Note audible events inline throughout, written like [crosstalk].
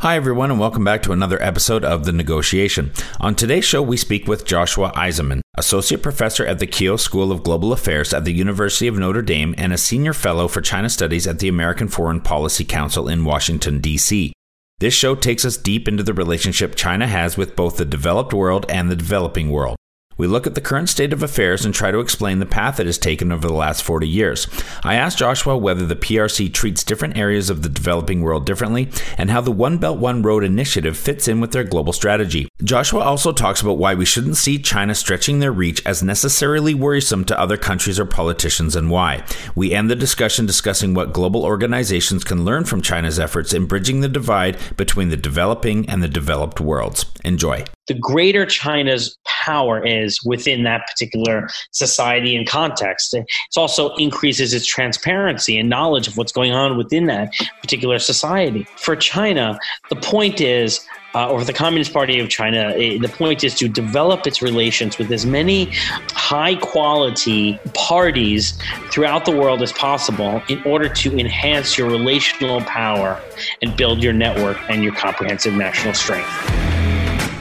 Hi, everyone, and welcome back to another episode of The Negotiation. On today's show, we speak with Joshua Eisenman, Associate Professor at the Keough School of Global Affairs at the University of Notre Dame and a Senior Fellow for China Studies at the American Foreign Policy Council in Washington, D.C. This show takes us deep into the relationship China has with both the developed world and the developing world. We look at the current state of affairs and try to explain the path it has taken over the last 40 years. I asked Joshua whether the PRC treats different areas of the developing world differently and how the One Belt One Road initiative fits in with their global strategy. Joshua also talks about why we shouldn't see China stretching their reach as necessarily worrisome to other countries or politicians and why. We end the discussion discussing what global organizations can learn from China's efforts in bridging the divide between the developing and the developed worlds. Enjoy the greater China's power is within that particular society and context. It also increases its transparency and knowledge of what's going on within that particular society. For China, the point is uh, or the Communist Party of China, eh, the point is to develop its relations with as many high quality parties throughout the world as possible in order to enhance your relational power and build your network and your comprehensive national strength.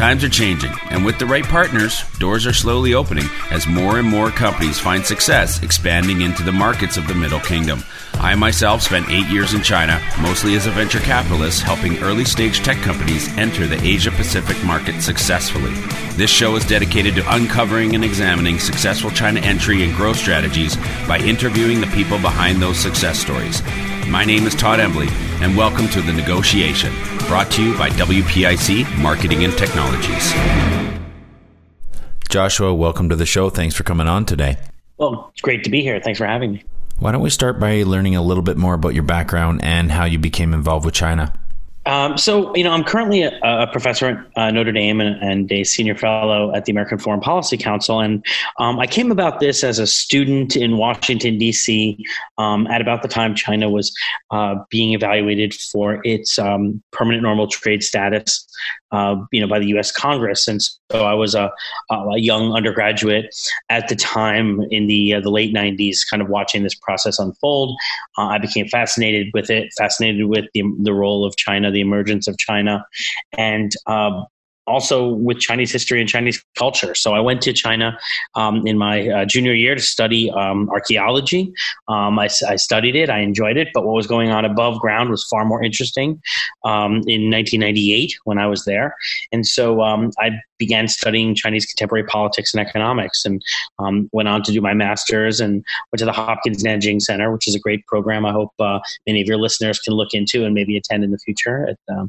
Times are changing, and with the right partners, doors are slowly opening as more and more companies find success expanding into the markets of the Middle Kingdom. I myself spent eight years in China, mostly as a venture capitalist, helping early stage tech companies enter the Asia Pacific market successfully. This show is dedicated to uncovering and examining successful China entry and growth strategies by interviewing the people behind those success stories. My name is Todd Embley, and welcome to The Negotiation, brought to you by WPIC Marketing and Technologies. Joshua, welcome to the show. Thanks for coming on today. Well, it's great to be here. Thanks for having me. Why don't we start by learning a little bit more about your background and how you became involved with China? Um, so, you know, I'm currently a, a professor at uh, Notre Dame and, and, a senior fellow at the American Foreign Policy Council. And um, I came about this as a student in Washington, D.C., um, at about the time China was uh, being evaluated for its um, permanent normal trade status uh, you know, by the U.S. Congress. And so I was a, a young undergraduate at the time in the uh, the late '90s, kind of watching this process unfold. Uh, I became fascinated with it, fascinated with the the role of China, the emergence of China, and um, also with Chinese history and Chinese culture. So I went to China um, in my uh, junior year to study um, archaeology. Um, I, I, studied it, I enjoyed it, but what was going on above ground was far more interesting um, in 1998 when I was there. And so um, I began studying Chinese contemporary politics and economics and um, went on to do my master's and went to the Hopkins Nanjing Center, which is a great program. I hope uh, many of your listeners can look into and maybe attend in the future at uh,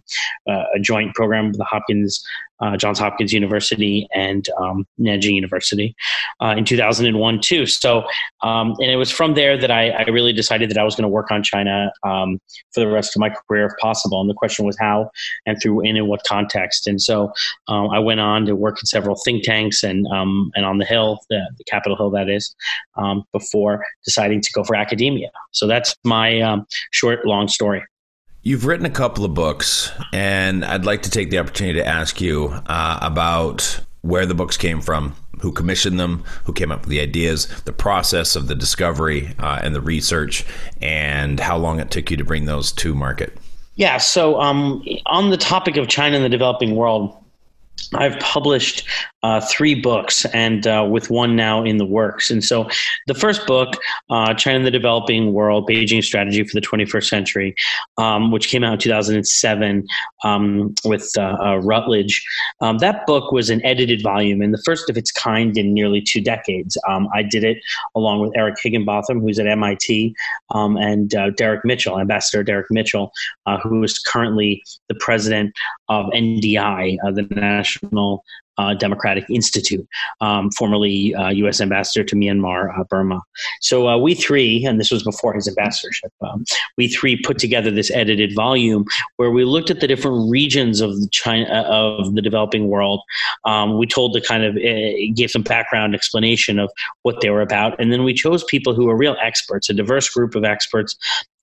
a joint program with the Hopkins, uh, Johns Hopkins University and um, Nanjing University uh, in 2001 too. So, um, and it was from there that I, I really decided that I was going to work on China um, for the rest of my career if possible. And the question was how and through in and in what context. And so um, I went on to work in several think tanks and um, and on the Hill, the, the Capitol Hill, that is, um, before deciding to go for academia. So that's my short, long story. You've written a couple of books, and I'd like to take the opportunity to ask you uh, about where the books came from, who commissioned them, who came up with the ideas, the process of the discovery uh, and the research, and how long it took you to bring those to market. Yeah, so um, on the topic of China and the developing world, I've published uh, three books, and uh, with one now in the works. And so, the first book, uh, China and the Developing World: Beijing Strategy for the 21st Century, um, which came out in 2007 um, with uh, uh, Routledge. Um, that book was an edited volume and the first of its kind in nearly two decades. Um, I did it along with Eric Heginbotham, who's at MIT, um, and uh, Derek Mitchell, Ambassador Derek Mitchell, who is currently the president of NDI, the National uh, Democratic Institute, um, formerly U.S. Uh, ambassador to Myanmar, uh, Burma. So uh, we three, and this was before his ambassadorship, um, we three put together this edited volume where we looked at the different regions of the China of the developing world. Um, we told the kind of gave some background explanation of what they were about, and then we chose people who are real experts, a diverse group of experts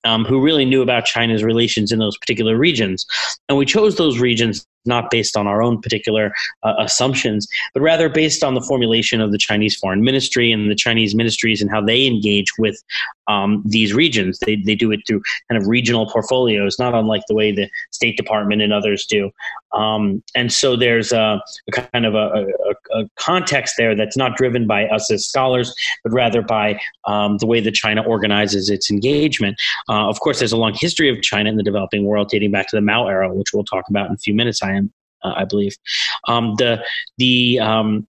um, who really knew about China's relations in those particular regions. And we chose those regions not based on our own particular uh, assumptions, but rather based on the formulation of the Chinese foreign ministry and the Chinese ministries and how they engage with um, these regions. They, they do it through kind of regional portfolios, not unlike the way the State Department and others do. Um, and so there's a, a kind of a, a, a, context there that's not driven by us as scholars, but rather by um, the way that China organizes its engagement. Uh, of course, there's a long history of China in the developing world dating back to the Mao era, which we'll talk about in a few minutes. I uh, I believe. Um, the the um,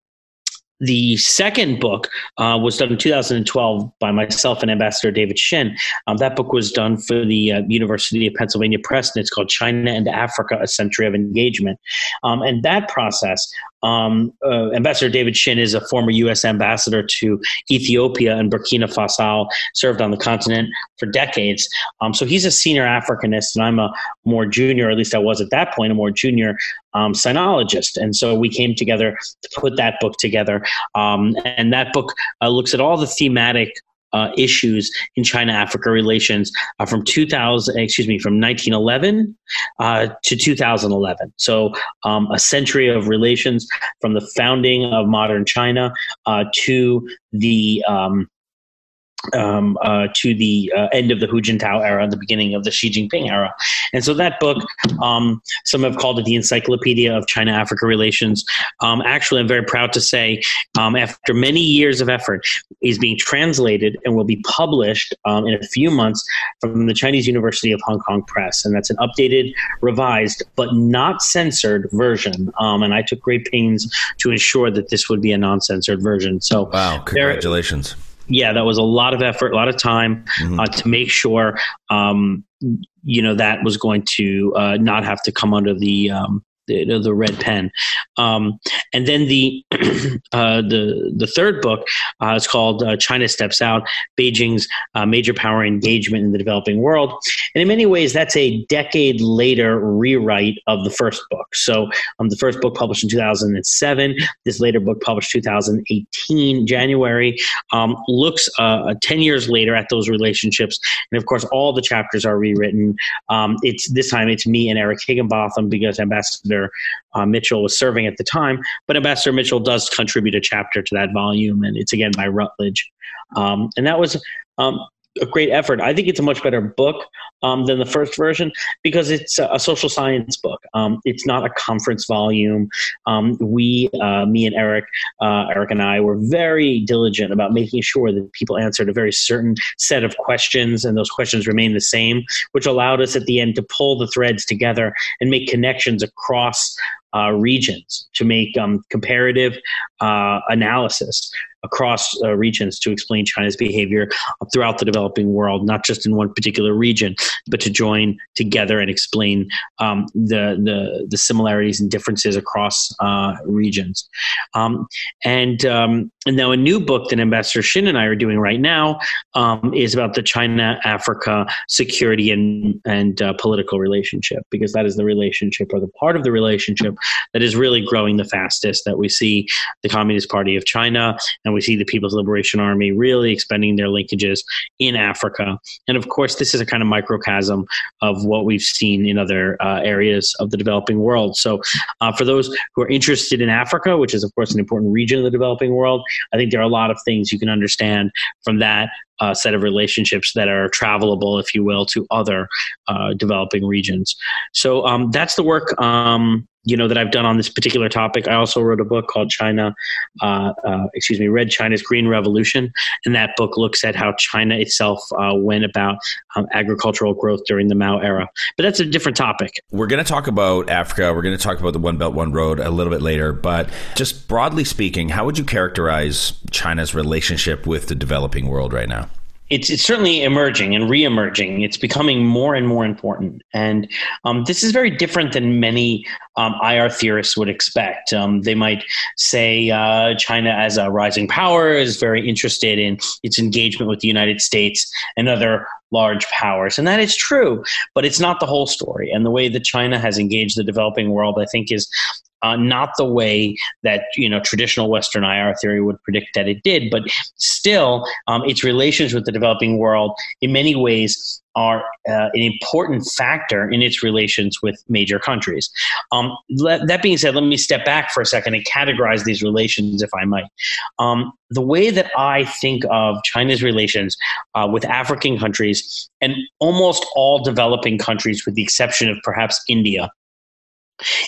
the second book uh, was done in 2012 by myself and Ambassador David Shinn. Um, that book was done for the uh, University of Pennsylvania Press, and it's called China and Africa: A Century of Engagement. Um, and that process um, uh, ambassador David Shinn is a former U.S. ambassador to Ethiopia and Burkina Faso, served on the continent for decades. Um, so he's a senior Africanist, and I'm a more junior, or at least I was at that point, a more junior um, sinologist. And so we came together to put that book together. Um, and that book uh, looks at all the thematic uh, issues in China-Africa relations uh, from 2000, excuse me, from 1911 uh, to 2011. So um, a century of relations from the founding of modern China uh, to the um, um, uh, to the uh, end of the Hu Jintao era, and the beginning of the Xi Jinping era. And so that book, um, some have called it the Encyclopedia of China Africa Relations. Um, actually, I'm very proud to say, um, after many years of effort, is being translated and will be published um, in a few months from the Chinese University of Hong Kong Press. And that's an updated, revised, but not censored version. Um, and I took great pains to ensure that this would be a non censored version. So, wow, congratulations. There, yeah, that was a lot of effort, a lot of time mm-hmm. uh, to make sure, um, you know, that was going to uh, not have to come under the um, the, the red pen. Um, and then the [clears throat] uh, the the third book uh, is called uh, China Steps Out: Beijing's uh, Major Power Engagement in the Developing World. And in many ways, that's a decade later rewrite of the first book. So um, the first book published in 2007. This later book published 2018 January um, looks uh, 10 years later at those relationships. And of course, all the chapters are rewritten. Um, it's this time it's me and Eric Heginbotham because Ambassador Ambassador uh, Mitchell was serving at the time. But Ambassador Mitchell does contribute a chapter to that volume, and it's again by Routledge. Um, and that was um, a great effort. I think it's a much better book um, than the first version because it's a, social science book. Um, it's not a conference volume. Um, we, uh, me and Eric, uh, Eric and I, were very diligent about making sure that people answered a very certain set of questions, and those questions remain the same, which allowed us at the end to pull the threads together and make connections across uh, regions to make um, comparative uh, analysis across uh, regions to explain China's behavior throughout the developing world, not just in one particular region, but to join together and explain um, the, the, the similarities and differences across uh, regions. Um, and um, and now a new book that Ambassador Shinn and I are doing right now um, is about the China-Africa security and and uh, political relationship because that is the relationship or the part of the relationship that is really growing the fastest. That we see the Communist Party of China and we see the People's Liberation Army really expanding their linkages in Africa. And of course, this is a kind of microcosm of what we've seen in other uh, areas of the developing world. So, uh, for those who are interested in Africa, which is of course an important region of the developing world, I think there are a lot of things you can understand from that uh, set of relationships that are travelable, if you will, to other uh, developing regions. So um, that's the work um, you know that I've done on this particular topic. I also wrote a book called China, uh, uh, excuse me, Red China's Green Revolution, and that book looks at how China itself uh, went about um, agricultural growth during the Mao era. But that's a different topic. We're going to talk about Africa. We're going to talk about the One Belt One Road a little bit later. But just broadly speaking, how would you characterize China's relationship with the developing world right now? It's it's certainly emerging and re-emerging. It's becoming more and more important, and um, this is very different than many um, IR theorists would expect. Um, they might say uh, China, as a rising power, is very interested in its engagement with the United States and other large powers, and that is true. But it's not the whole story. And the way that China has engaged the developing world, I think, is uh, not the way that you know traditional Western IR theory would predict that it did, but still, um, its relations with the developing world in many ways are uh, an important factor in its relations with major countries. Um, let, that being said, let me step back for a second and categorize these relations, if I might. Um, the way that I think of China's relations uh, with African countries and almost all developing countries, with the exception of perhaps India,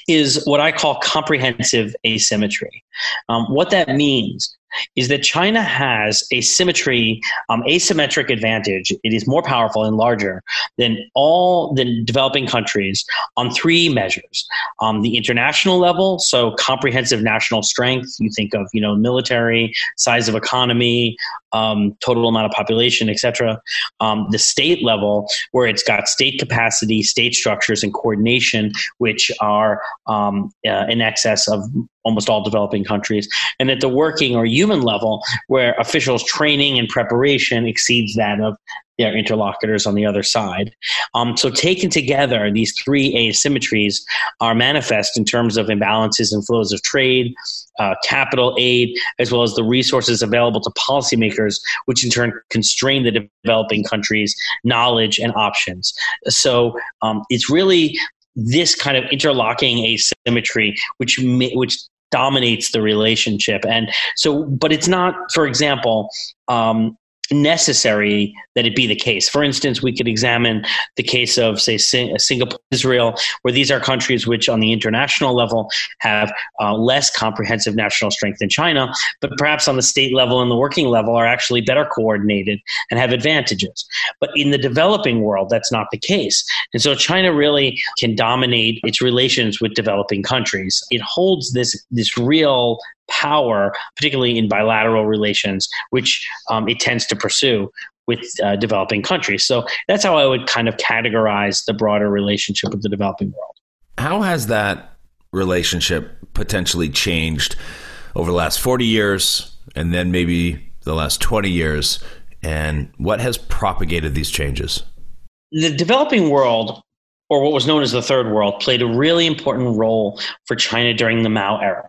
is what I call comprehensive asymmetry. Um, what that means is that China has a symmetry, um, asymmetric advantage. It is more powerful and larger than all the developing countries on three measures: um, the international level, so comprehensive national strength. You think of you know military, size of economy, um, total amount of population, etc. Um, the state level, where it's got state capacity, state structures, and coordination, which are um, uh, in excess of almost all developing countries, and at the working or human level, where officials' training and preparation exceeds that of their interlocutors on the other side. Um, so, taken together, these three asymmetries are manifest in terms of imbalances and flows of trade, uh, capital aid, as well as the resources available to policymakers, which in turn constrain the developing countries' knowledge and options. So, um, it's really this kind of interlocking asymmetry which which dominates the relationship. And so, but it's not, for example, um, necessary that it be the case. For instance, we could examine the case of, say, Singapore, Israel, where these are countries which, on the international level, have uh, less comprehensive national strength than China, but perhaps on the state level and the working level are actually better coordinated and have advantages. But in the developing world, that's not the case. And so China really can dominate its relations with developing countries. It holds this, this real power, particularly in bilateral relations, which um, it tends to pursue with uh, developing countries. So that's how I would kind of categorize the broader relationship with the developing world. How has that relationship potentially changed over the last 40 years and then maybe the last 20 years? And what has propagated these changes? The developing world or what was known as the Third World, played a really important role for China during the Mao era.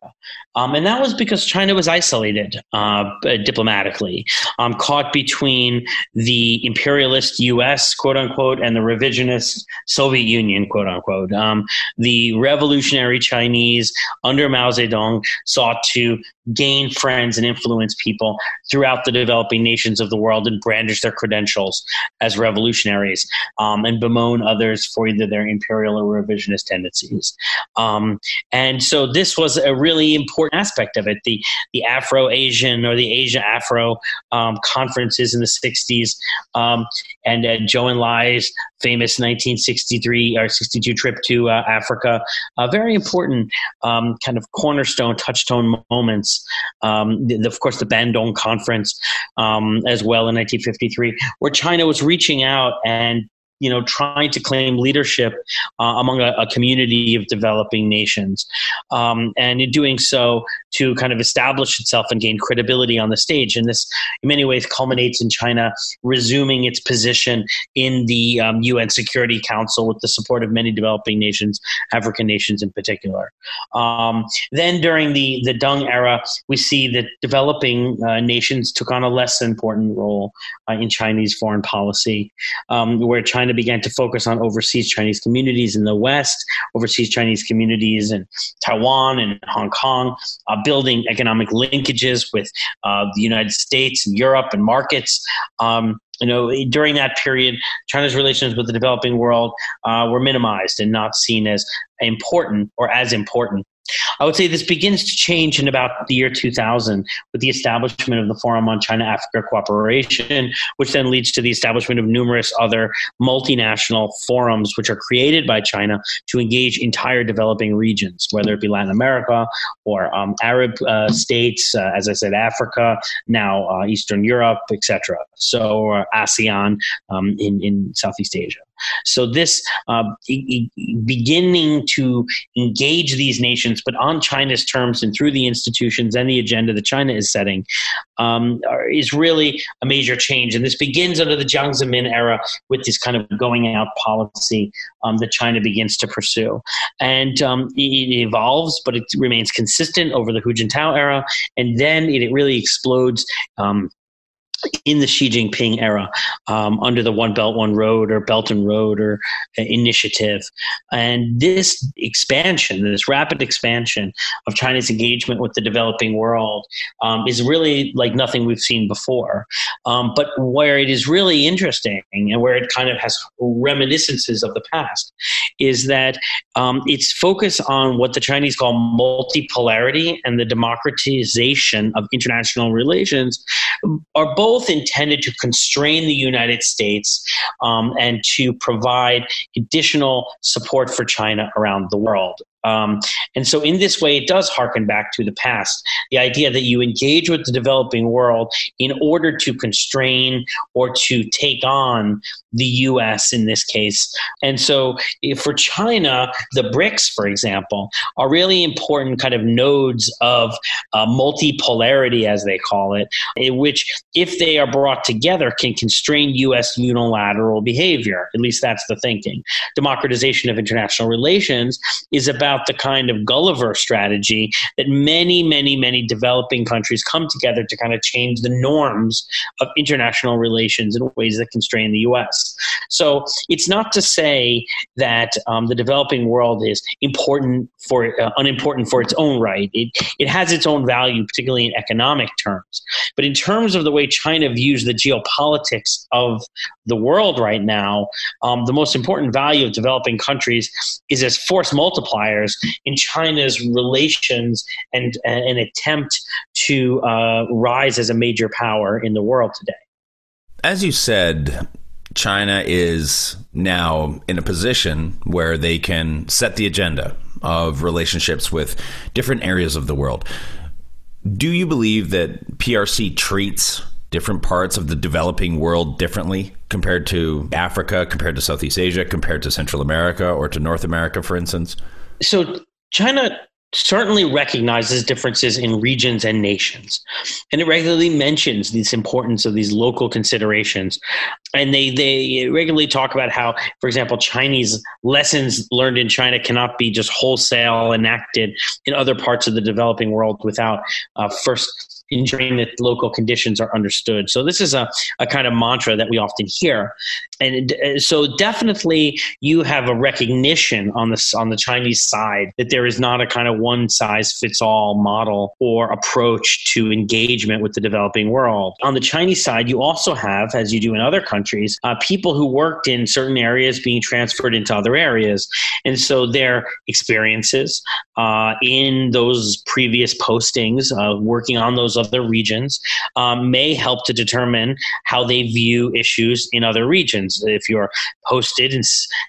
Um, and that was because China was isolated uh, diplomatically, um, caught between the imperialist US, quote unquote, and the revisionist Soviet Union, quote unquote. Um, the revolutionary Chinese under Mao Zedong sought to gain friends and influence people throughout the developing nations of the world and brandish their credentials as revolutionaries um, and bemoan others for either their imperial or revisionist tendencies. Um, and so this was a really important aspect of it. The the Afro Asian or the Asia Afro um, conferences in the '60s, um, and uh, and Enlai's famous 1963 or 62 trip to uh, Africa, uh, very important um, kind of cornerstone, touchstone moments. Um, the, of course, the Bandung Conference um, as well in 1953, where China was reaching out and you know, trying to claim leadership uh, among a, a, community of developing nations, um, and in doing so, to kind of establish itself and gain credibility on the stage. And this, in many ways, culminates in China resuming its position in the um, UN Security Council with the support of many developing nations, African nations in particular. Um, then, during the the Deng era, we see that developing uh, nations took on a less important role uh, in Chinese foreign policy, um, where China Began to focus on overseas Chinese communities in the West, overseas Chinese communities in Taiwan and Hong Kong, uh, building economic linkages with uh, the United States and Europe and markets. Um, you know, during that period, China's relations with the developing world uh, were minimized and not seen as important or as important. I would say this begins to change in about the year 2000 with the establishment of the Forum on China Africa Cooperation, which then leads to the establishment of numerous other multinational forums which are created by China to engage entire developing regions, whether it be Latin America or um, Arab uh, states, uh, as I said, Africa, now uh, Eastern Europe, etc. So uh, ASEAN um, in, in Southeast Asia. So this uh, e- e- beginning to engage these nations, but on China's terms and through the institutions and the agenda that China is setting, um, is really a major change. And this begins under the Jiang Zemin era with this kind of going out policy um, that China begins to pursue. And um, it, evolves, but it remains consistent over the Hu Jintao era. And then it, it really explodes um, in the Xi Jinping era um, under the One Belt, One Road or Belt and Road or uh, initiative. And this expansion, this rapid expansion of China's engagement with the developing world um, is really like nothing we've seen before. Um, but where it is really interesting and where it kind of has reminiscences of the past is that um, its focus on what the Chinese call multipolarity and the democratization of international relations are both both intended to constrain the United States um, and to provide additional support for China around the world. Um, and so, in this way, it does harken back to the past. The idea that you engage with the developing world in order to constrain or to take on the US in this case. And so, for China, the BRICS, for example, are really important kind of nodes of uh, multipolarity, as they call it, in which, if they are brought together, can constrain US unilateral behavior. At least that's the thinking. Democratization of international relations is about the kind of Gulliver strategy that many, many, many developing countries come together to kind of change the norms of international relations in ways that constrain the U.S. So it's not to say that um, the developing world is important for uh, unimportant for its own right. It it has its own value, particularly in economic terms. But in terms of the way China views the geopolitics of the world right now, um, the most important value of developing countries is as force multipliers in China's relations and an attempt to uh, rise as a major power in the world today. As you said, China is now in a position where they can set the agenda of relationships with different areas of the world. Do you believe that PRC treats different parts of the developing world differently compared to Africa, compared to Southeast Asia, compared to Central America or to North America, for instance? So China certainly recognizes differences in regions and nations and it regularly mentions this importance of these local considerations and they they regularly talk about how for example chinese lessons learned in china cannot be just wholesale enacted in other parts of the developing world without uh, first ensuring that local conditions are understood. So this is a, a kind of mantra that we often hear. And uh, so definitely you have a recognition on the, on the Chinese side that there is not a kind of one size fits all model or approach to engagement with the developing world. On the Chinese side, you also have, as you do in other countries, uh, people who worked in certain areas being transferred into other areas. And so their experiences uh, in those previous postings, uh, working on those other regions um, may help to determine how they view issues in other regions. If you're posted in,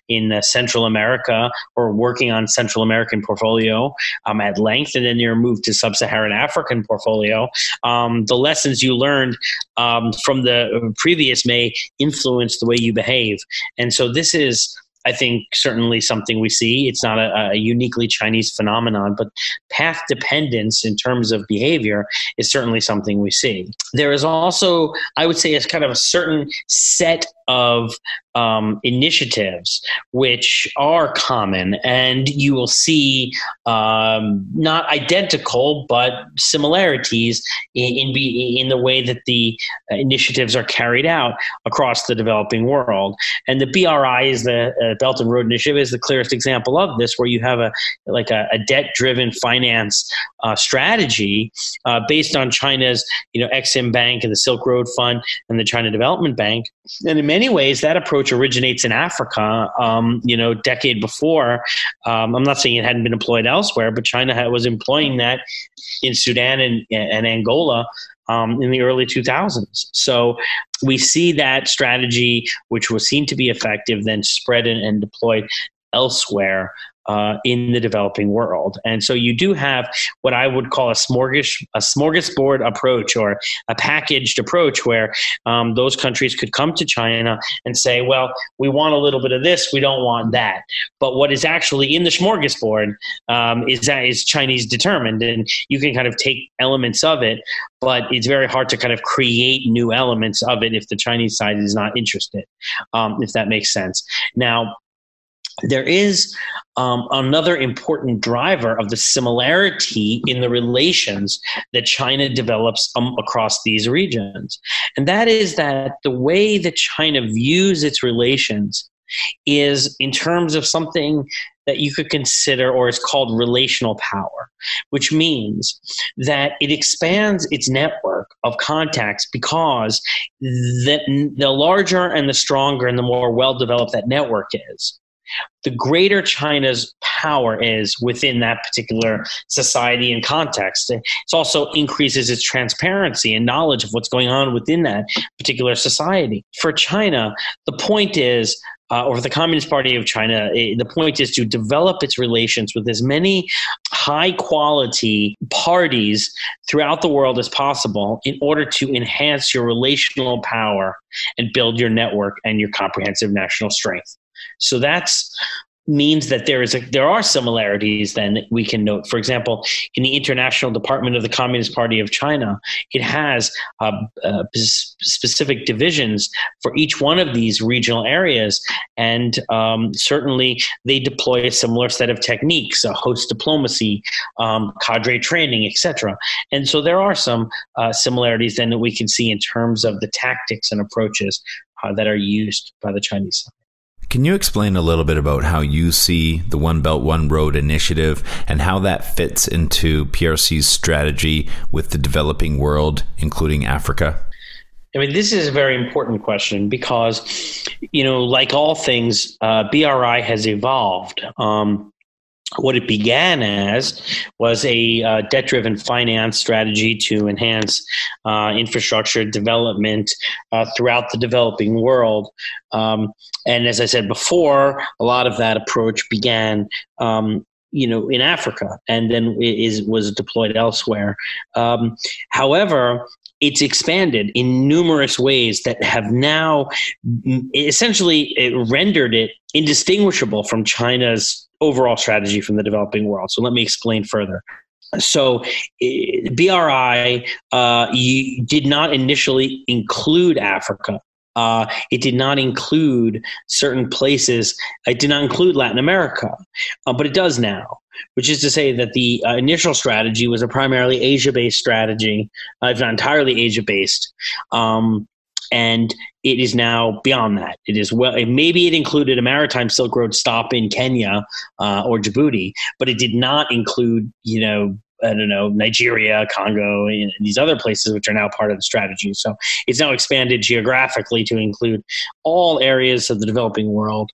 in uh, Central America or working on Central American portfolio um, at length, and then you're moved to Sub-Saharan African portfolio, um, the lessons you learned um, from the previous may influence the way you behave. And so this is I think certainly something we see. It's not a, a, uniquely Chinese phenomenon, but path dependence in terms of behavior is certainly something we see. There is also, I would say, a kind of a certain set of um, initiatives which are common, and you will see um, not identical but similarities in in, in, the way that the initiatives are carried out across the developing world. And the BRI is the uh, Belt and Road Initiative is the clearest example of this, where you have a like a, a debt-driven finance uh, strategy uh, based on China's you know Exim Bank and the Silk Road Fund and the China Development Bank, and in many ways that approach approach originates in Africa. Um, you know, decade before, um, I'm not saying it hadn't been employed elsewhere, but China was employing that in Sudan and, and Angola um, in the early 2000s. So we see that strategy, which was seen to be effective, then spread and, and deployed elsewhere uh, in the developing world. And so you do have what I would call a smorgas a smorgasbord approach or a packaged approach where um, those countries could come to China and say, well, we want a little bit of this, we don't want that. But what is actually in the smorgasbord um, is that is Chinese determined, and you can kind of take elements of it, but it's very hard to kind of create new elements of it if the Chinese side is not interested, um, if that makes sense. Now, there is um, another important driver of the similarity in the relations that China develops um, across these regions. And that is that the way that China views its relations is in terms of something that you could consider or is called relational power, which means that it expands its network of contacts because the, the larger and the stronger and the more well developed that network is, the greater China's power is within that particular society and context. It also increases its transparency and knowledge of what's going on within that particular society. For China, the point is uh, or the Communist Party of China, eh, the point is to develop its relations with as many high quality parties throughout the world as possible in order to enhance your relational power and build your network and your comprehensive national strength. So that's means that there is a, there are similarities then we can note. For example, in the International Department of the Communist Party of China, it has uh, uh, specific divisions for each one of these regional areas, and um, certainly they deploy a similar set of techniques, a host diplomacy, um, cadre training, etc. And so there are some uh, similarities then that we can see in terms of the tactics and approaches uh, that are used by the Chinese side. Can you explain a little bit about how you see the One Belt, One Road initiative and how that fits into PRC's strategy with the developing world, including Africa? I mean, this is a very important question because, you know, like all things, uh, BRI has evolved. Um, what it began as was a uh, debt driven finance strategy to enhance uh, infrastructure development uh, throughout the developing world. Um, and as I said before, a lot of that approach began. Um, you know, in Africa, and then is was deployed elsewhere. Um, however, it's expanded in numerous ways that have now essentially rendered it indistinguishable from China's overall strategy from the developing world. So let me explain further. So, eh, BRI uh, did not initially include Africa. Uh, it did not include certain places. It did not include Latin America, uh, but it does now. Which is to say that the uh, initial strategy was a primarily Asia-based strategy, uh, if not entirely Asia-based. Um, and it is now beyond that. It is well, maybe it included a maritime Silk Road stop in Kenya uh, or Djibouti, but it did not include, you know, I don't know, Nigeria, Congo, and these other places which are now part of the strategy. So it's now expanded geographically to include all areas of the developing world.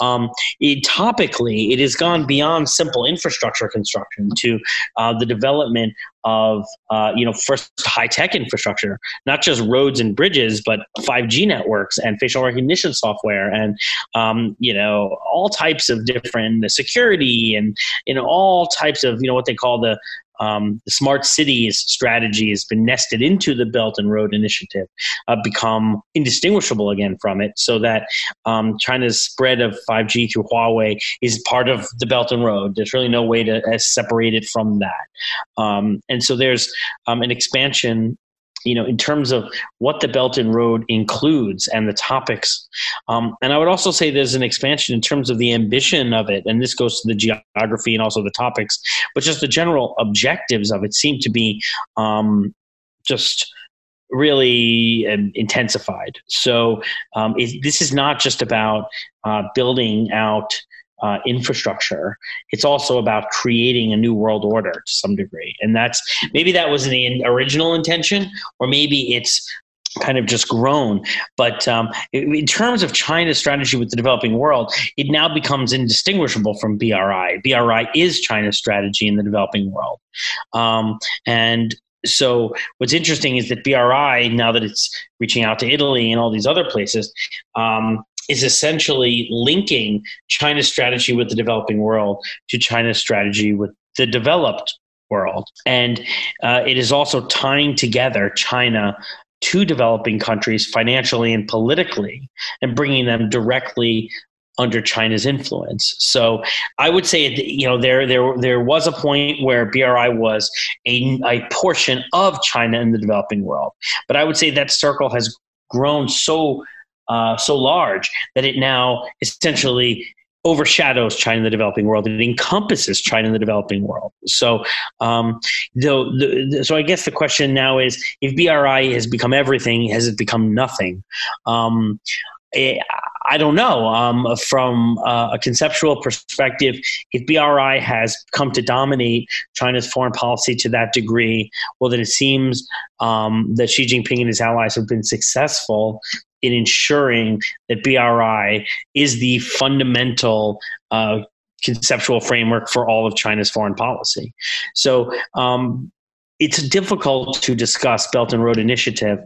Um, it, topically, it has gone beyond simple infrastructure construction to uh, the development of uh, you know first high tech infrastructure, not just roads and bridges, but 5G networks and facial recognition software, and um, you know all types of different security and you know all types of you know what they call the um, the smart cities strategy has been nested into the Belt and Road Initiative, uh, become indistinguishable again from it, so that um, China's spread of 5G through Huawei is part of the Belt and Road. There's really no way to uh, separate it from that. Um, and so there's um, an expansion you know, in terms of what the Belt and Road includes and the topics. Um, and I would also say there's an expansion in terms of the ambition of it, and this goes to the geography and also the topics, but just the general objectives of it seem to be um, just really um, intensified. So um, it, this is not just about uh, building out uh, infrastructure. It's also about creating a new world order to some degree, and that's maybe that was the original intention, or maybe it's kind of just grown. But um, in terms of China's strategy with the developing world, it now becomes indistinguishable from BRI. BRI is China's strategy in the developing world. Um, and so what's interesting is that BRI, now that it's reaching out to Italy and all these other places, um, is essentially linking China's strategy with the developing world to China's strategy with the developed world. And uh, it is also tying together China to developing countries financially and politically and bringing them directly under China's influence. So I would say you know there there there was a point where BRI was a, a portion of China in the developing world, but I would say that circle has grown so uh, so large that it now essentially overshadows China in the developing world. It encompasses China in the developing world. So, um, the, the, so I guess the question now is: if BRI has become everything, has it become nothing? Um, eh, I don't know. Um, from uh, a conceptual perspective, if BRI has come to dominate China's foreign policy to that degree, well, then it seems um, that Xi Jinping and his allies have been successful in ensuring that BRI is the fundamental uh, conceptual framework for all of China's foreign policy. So um, it's difficult to discuss Belt and Road Initiative.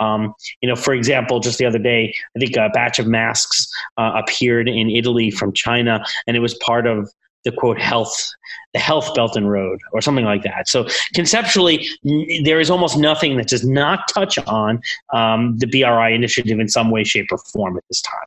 Um, you know, for example, just the other day, I think a batch of masks uh, appeared in Italy from China, and it was part of the quote health the health belt and road or something like that so conceptually there is almost nothing that does not touch on um, the bri initiative in some way shape or form at this time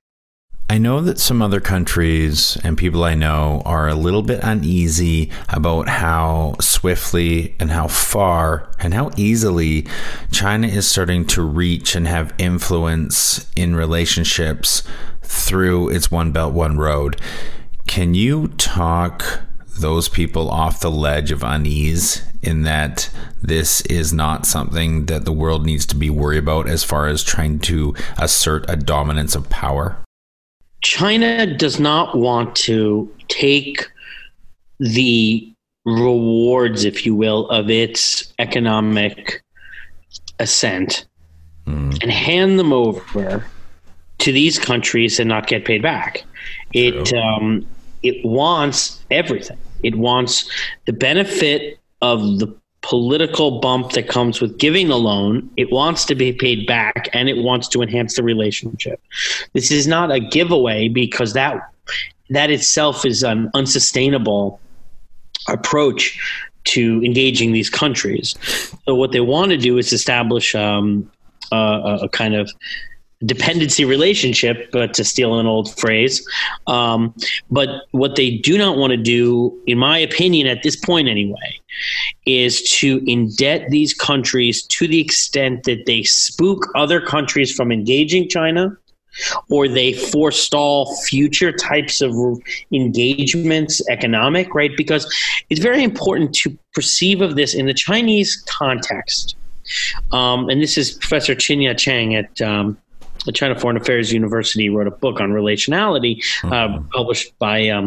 I know that some other countries and people I know are a little bit uneasy about how swiftly and how far and how easily China is starting to reach and have influence in relationships through its One Belt, One Road. Can you talk those people off the ledge of unease in that this is not something that the world needs to be worried about as far as trying to assert a dominance of power? China does not want to take the rewards, if you will, of its economic ascent mm. and hand them over to these countries and not get paid back. It um, it wants everything. It wants the benefit of the political bump that comes with giving a loan. It wants to be paid back and it wants to enhance the relationship. This is not a giveaway because that that itself is an unsustainable approach to engaging these countries. So what they want to do is establish um, a kind of dependency relationship, but to steal an old phrase. Um, but what they do not want to do, in my opinion, at this point anyway, is to indebt these countries to the extent that they spook other countries from engaging China or they forestall future types of engagements economic right because it's very important to perceive of this in the chinese context um, and this is professor Qin Yaqing at um, the China Foreign Affairs University wrote a book on relationality, uh, mm-hmm. uh, published by um,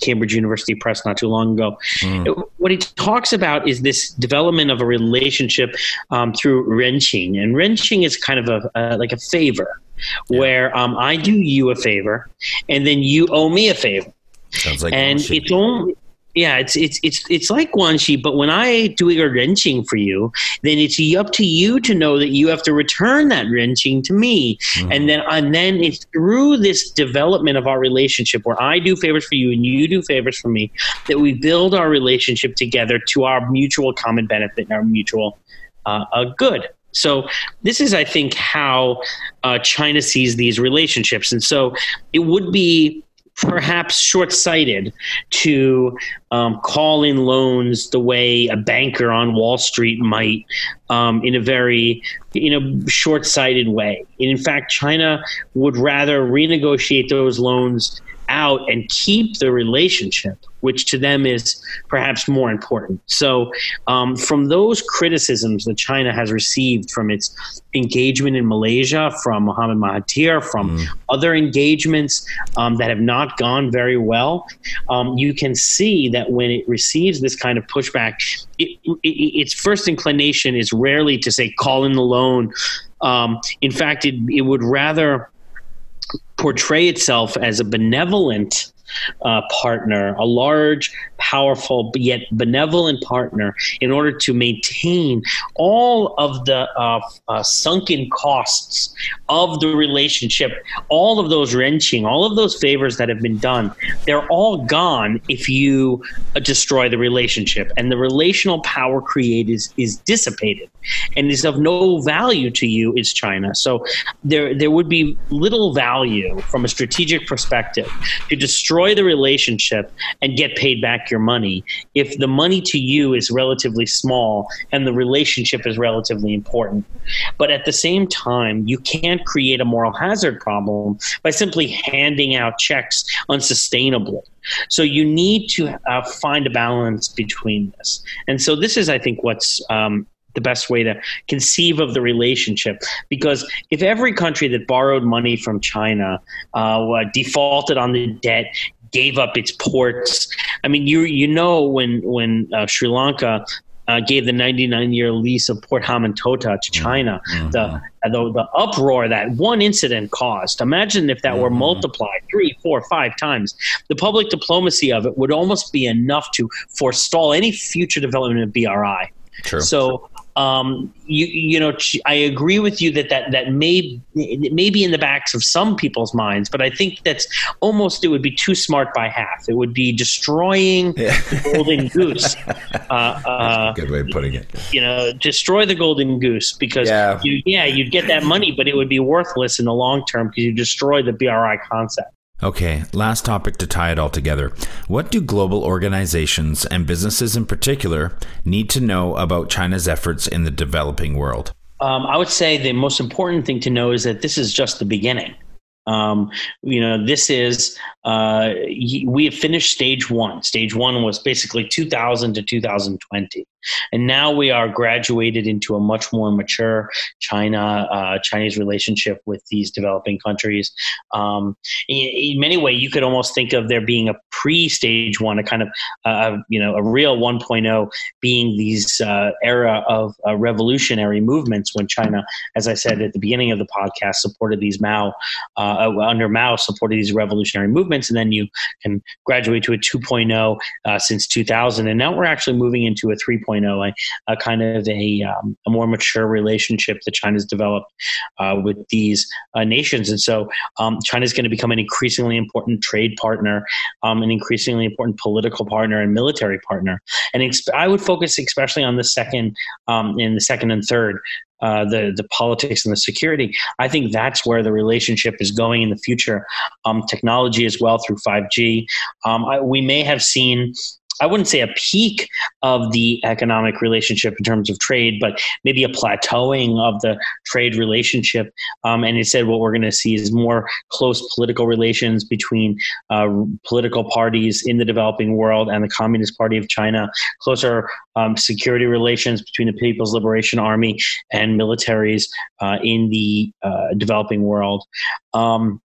Cambridge University Press not too long ago. Mm. What he talks about is this development of a relationship um, through renqing, and renqing is kind of a, uh, like a favor, yeah. where um, I do you a favor, and then you owe me a favor. Sounds like and it's only yeah, it's it's it's it's like guanxi, but when I do a renqing for you, then it's up to you to know that you have to return that renqing to me, mm-hmm. and then and then it's through this development of our relationship where I do favors for you and you do favors for me that we build our relationship together to our mutual common benefit and our mutual uh, uh, good. So this is, I think, how uh, China sees these relationships, and so it would be perhaps short-sighted to um, call in loans the way a banker on Wall Street might, um, in a very you know short-sighted way. And in fact, China would rather renegotiate those loans out and keep the relationship, which to them is perhaps more important. So, um, from those criticisms that China has received from its engagement in Malaysia, from Mohammed Mahathir, from mm. other engagements um, that have not gone very well, um, you can see that when it receives this kind of pushback, it, it, its first inclination is rarely to say, call in the loan Um, in fact, it, it would rather portray itself as a benevolent uh, partner, a large, powerful, yet benevolent partner, in order to maintain all of the uh, uh, sunken costs of the relationship, all of those renqing, all of those favors that have been done, they're all gone if you uh, destroy the relationship. And the relational power created is, is dissipated and is of no value to you is China. So there, there would be little value from a strategic perspective to destroy the relationship and get paid back your money if the money to you is relatively small and the relationship is relatively important. But at the same time, you can't create a moral hazard problem by simply handing out checks unsustainably. So you need to uh, find a balance between this. And so this is, I think, what's um, the best way to conceive of the relationship. Because if every country that borrowed money from China uh, defaulted on the debt, gave up its ports, I mean, you you know when when uh, Sri Lanka uh, gave the 99 year lease of Port Hambantota to China. Mm-hmm. The, the, the uproar that one incident caused. Imagine if that mm-hmm. were multiplied three, four, five times. The public diplomacy of it would almost be enough to forestall any future development of BRI. True. So um, you you know I agree with you that that that may may be in the backs of some people's minds, but I think that's almost it would be too smart by half. It would be destroying yeah. the golden [laughs] goose. Uh, uh, good way of putting it. You know, destroy the golden goose because yeah. You, yeah, you'd get that money, but it would be worthless in the long term because you destroy the BRI concept. Okay, last topic to tie it all together. What do global organizations and businesses in particular need to know about China's efforts in the developing world? Um, I would say the most important thing to know is that this is just the beginning. Um, you know, this is uh, we have finished stage one. Stage one was basically 2000 to 2020, and now we are graduated into a much more mature China uh, Chinese relationship with these developing countries. Um, in, in, many ways, you could almost think of there being a pre-stage one, a kind of uh, you know a real 1.0, being these uh, era of uh, revolutionary movements when China, as I said at the beginning of the podcast, supported these Mao uh, under Mao supported these revolutionary movements, and then you can graduate to a 2.0 uh, since 2000, and now we're actually moving into a 3.0 a, a kind of a, um, a more mature relationship that China's developed uh, with these uh, nations. And so um, China is going to become an increasingly important trade partner, um, an increasingly important political partner and military partner. And I would focus especially on the second, um, in the second and third uh, the the politics and the security. I think that's where the relationship is going in the future. Um, technology as well through five G. Um, we may have seen I wouldn't say a peak of the economic relationship in terms of trade, but maybe a plateauing of the trade relationship. Um, and instead, what we're going to see is more close political relations between uh, political parties in the developing world and the Communist Party of China, closer um, security relations between the People's Liberation Army and militaries uh, in the uh, developing world. Um,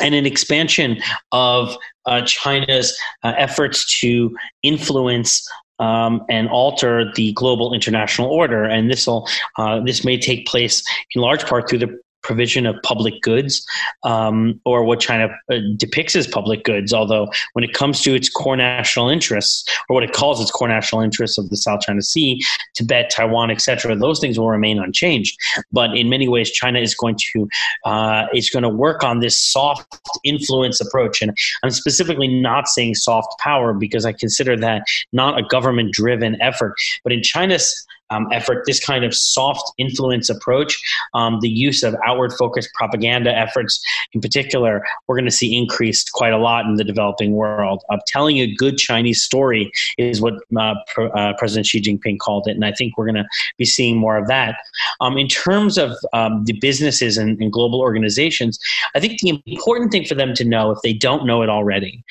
and an expansion of uh, China's uh, efforts to influence um, and alter the global international order. And this will uh, this may take place in large part through the provision of public goods um, or what China uh, depicts as public goods. Although, when it comes to its core national interests, or what it calls its core national interests of the South China Sea, Tibet, Taiwan, etc., those things will remain unchanged. But in many ways, China is going to uh, is going to work on this soft influence approach, and I'm specifically not saying soft power because I consider that not a government driven effort. But in China's um, effort, this kind of soft influence approach, um, the use of outward focused propaganda efforts in particular, we're going to see increased quite a lot in the developing world. Uh, telling a good Chinese story is what uh, uh, President Xi Jinping called it, and I think we're going to be seeing more of that. Um, in terms of um, the businesses and, and global organizations, I think the important thing for them to know, if they don't know it already,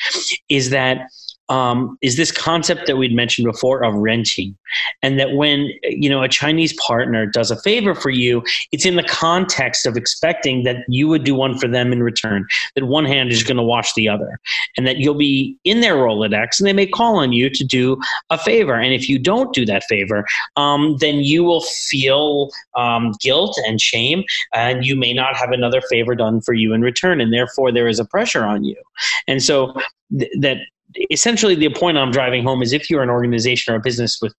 is that um, is this concept that we'd mentioned before of renqing, and that when you know a Chinese partner does a favor for you, it's in the context of expecting that you would do one for them in return. That one hand is going to wash the other, and that you'll be in their Rolodex, and they may call on you to do a favor. And if you don't do that favor, um, then you will feel um, guilt and shame, and you may not have another favor done for you in return, and therefore there is a pressure on you. And so th- that essentially the point I'm driving home is if you're an organization or a business with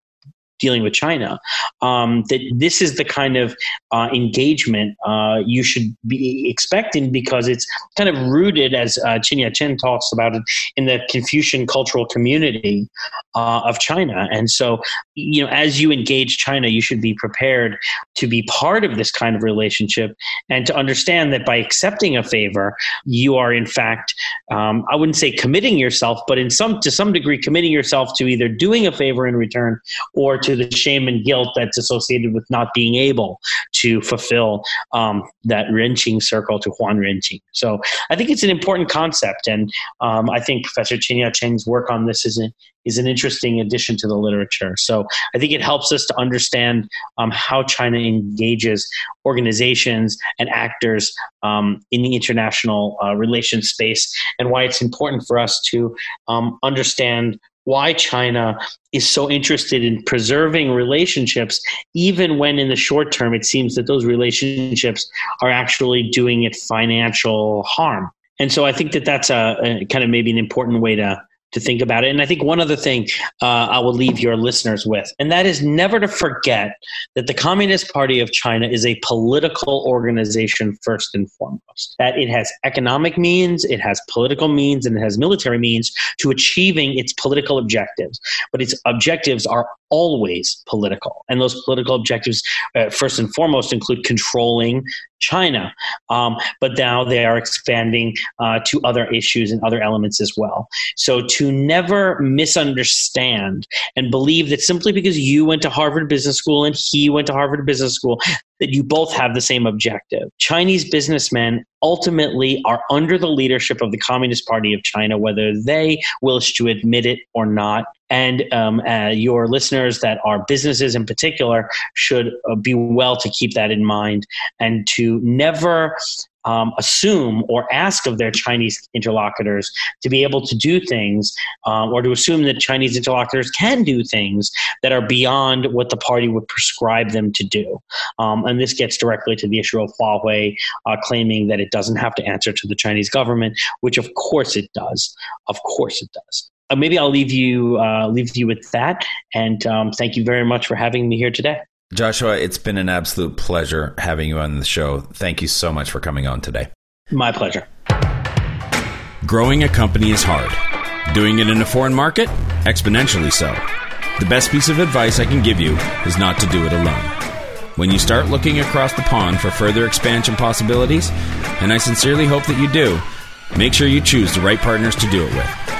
dealing with China, um, that this is the kind of uh, engagement uh, you should be expecting because it's kind of rooted, as uh, Qin Yaqing talks about it, in the Confucian cultural community uh, of China. And so, you know, as you engage China, you should be prepared to be part of this kind of relationship and to understand that by accepting a favor, you are in fact, um, I wouldn't say committing yourself, but in some to some degree, committing yourself to either doing a favor in return or to to the shame and guilt that's associated with not being able to fulfill um, that renqing circle to Juan renqing. So I think it's an important concept, and um, I think Professor Qin Yaqing's work on this is an, is an interesting addition to the literature. So I think it helps us to understand um, how China engages organizations and actors um, in the international uh, relations space, and why it's important for us to um, understand why China is so interested in preserving relationships, even when in the short term it seems that those relationships are actually doing it financial harm. And so I think that that's a, a kind of maybe an important way to to think about it. And I think one other thing uh, I will leave your listeners with, and that is never to forget that the Communist Party of China is a political organization first and foremost. That it has economic means, it has political means, and it has military means to achieving its political objectives. But its objectives are always political. And those political objectives, uh, first and foremost, include controlling China. Um, but now they are expanding uh, to other issues and other elements as well. So to never misunderstand and believe that simply because you went to Harvard Business School and he went to Harvard Business School, that you both have the same objective. Chinese businessmen ultimately are under the leadership of the Communist Party of China, whether they wish to admit it or not. And um, uh, your listeners that are businesses in particular should uh, be well to keep that in mind and to never um, assume or ask of their Chinese interlocutors to be able to do things, um, or to assume that Chinese interlocutors can do things that are beyond what the party would prescribe them to do. Um, and this gets directly to the issue of Huawei uh, claiming that it doesn't have to answer to the Chinese government, which of course it does. Of course it does. Uh, maybe I'll leave you uh, leave you with that, and um, thank you very much for having me here today. Joshua, it's been an absolute pleasure having you on the show. Thank you so much for coming on today. My pleasure. Growing a company is hard. Doing it in a foreign market? Exponentially so. The best piece of advice I can give you is not to do it alone. When you start looking across the pond for further expansion possibilities, and I sincerely hope that you do, make sure you choose the right partners to do it with.